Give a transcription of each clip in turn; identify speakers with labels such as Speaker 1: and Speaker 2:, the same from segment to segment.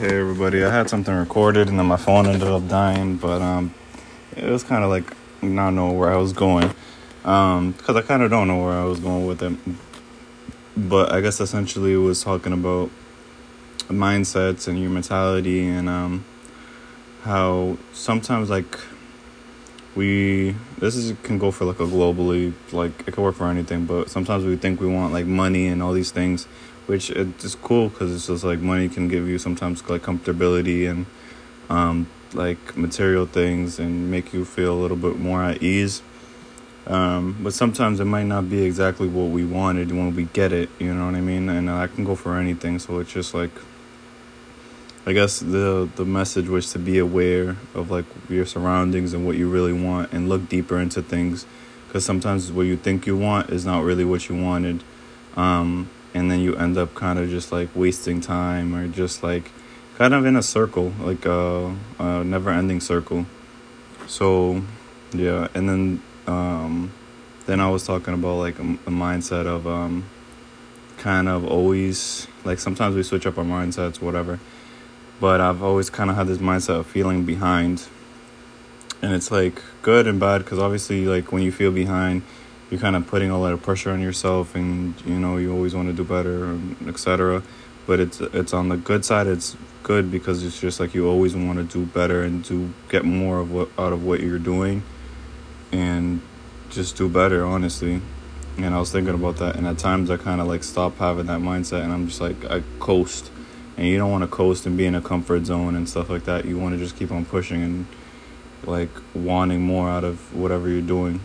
Speaker 1: Hey everybody, I had something recorded and then my phone ended up dying, but um, it was kind of like not know where I was going, um, because I kind of don't know where I was going with it. But I guess essentially it was talking about mindsets and your mentality and um, how sometimes like we this is can go for like a globally like it can work for anything, but sometimes we think we want like money and all these things which it's cool because it's just like money can give you sometimes like comfortability and um, like material things and make you feel a little bit more at ease. Um, but sometimes it might not be exactly what we wanted when we get it, you know what I mean? And I can go for anything, so it's just like I guess the the message was to be aware of like your surroundings and what you really want and look deeper into things because sometimes what you think you want is not really what you wanted. Um, and then you end up kind of just like wasting time or just like kind of in a circle, like a, a never ending circle. So, yeah, and then um, then I was talking about like a, a mindset of um, kind of always like sometimes we switch up our mindsets, whatever. But I've always kind of had this mindset of feeling behind, and it's like good and bad because obviously like when you feel behind you're kind of putting a lot of pressure on yourself and you know you always want to do better etc but it's it's on the good side it's good because it's just like you always want to do better and to get more of what out of what you're doing and just do better honestly. And i was thinking about that and at times i kind of like stop having that mindset and i'm just like i coast and you don't want to coast and be in a comfort zone and stuff like that you want to just keep on pushing and like wanting more out of whatever you're doing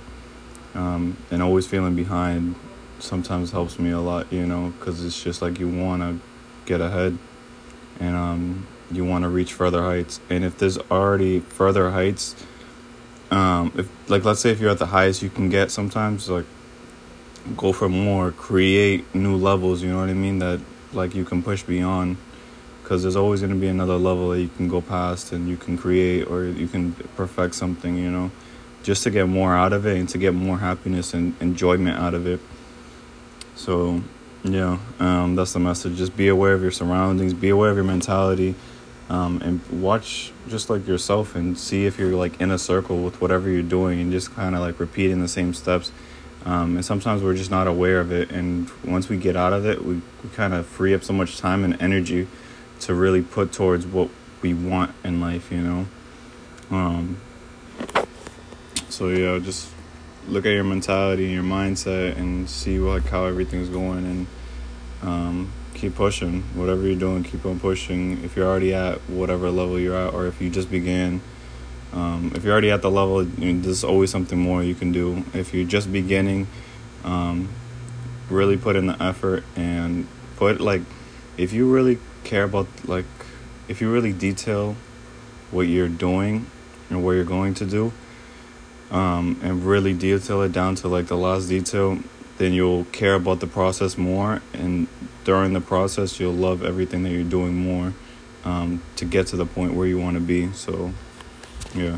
Speaker 1: um, and always feeling behind sometimes helps me a lot, you know, because it's just like you want to get ahead and um, you want to reach further heights. And if there's already further heights, um, if like let's say if you're at the highest you can get, sometimes like go for more, create new levels. You know what I mean? That like you can push beyond. Because there's always going to be another level that you can go past and you can create or you can perfect something, you know just to get more out of it and to get more happiness and enjoyment out of it. So, yeah, um, that's the message. Just be aware of your surroundings, be aware of your mentality, um, and watch just like yourself and see if you're like in a circle with whatever you're doing and just kind of like repeating the same steps. Um, and sometimes we're just not aware of it. And once we get out of it, we, we kind of free up so much time and energy to really put towards what we want in life, you know? Um, so yeah, just look at your mentality and your mindset and see like how everything's going and um, keep pushing. Whatever you're doing, keep on pushing. If you're already at whatever level you're at, or if you just began, um, if you're already at the level, you know, there's always something more you can do. If you're just beginning, um, really put in the effort and put like, if you really care about like, if you really detail what you're doing and what you're going to do um, and really detail it down to like the last detail, then you'll care about the process more. And during the process, you'll love everything that you're doing more um, to get to the point where you want to be. So, yeah.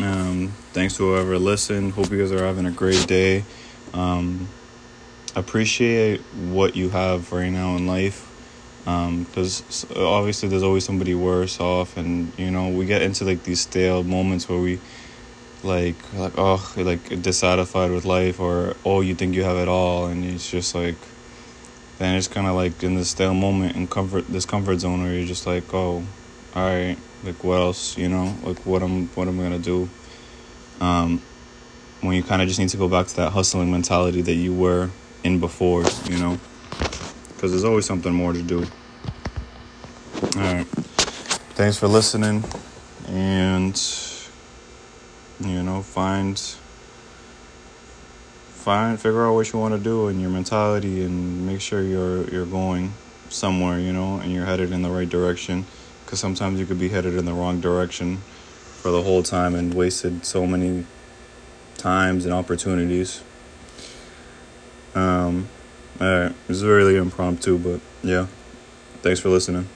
Speaker 1: Um, thanks to whoever listened. Hope you guys are having a great day. Um, appreciate what you have right now in life because um, obviously there's always somebody worse off and you know we get into like these stale moments where we like like oh like dissatisfied with life or oh you think you have it all and it's just like then it's kind of like in this stale moment and comfort this comfort zone where you're just like oh all right like what else you know like what i'm what am i gonna do? Um when you kind of just need to go back to that hustling mentality that you were in before you know because there's always something more to do. All right thanks for listening and you know find find figure out what you want to do and your mentality and make sure you're you're going somewhere you know and you're headed in the right direction because sometimes you could be headed in the wrong direction for the whole time and wasted so many times and opportunities. Um all right. This is really impromptu but yeah. Thanks for listening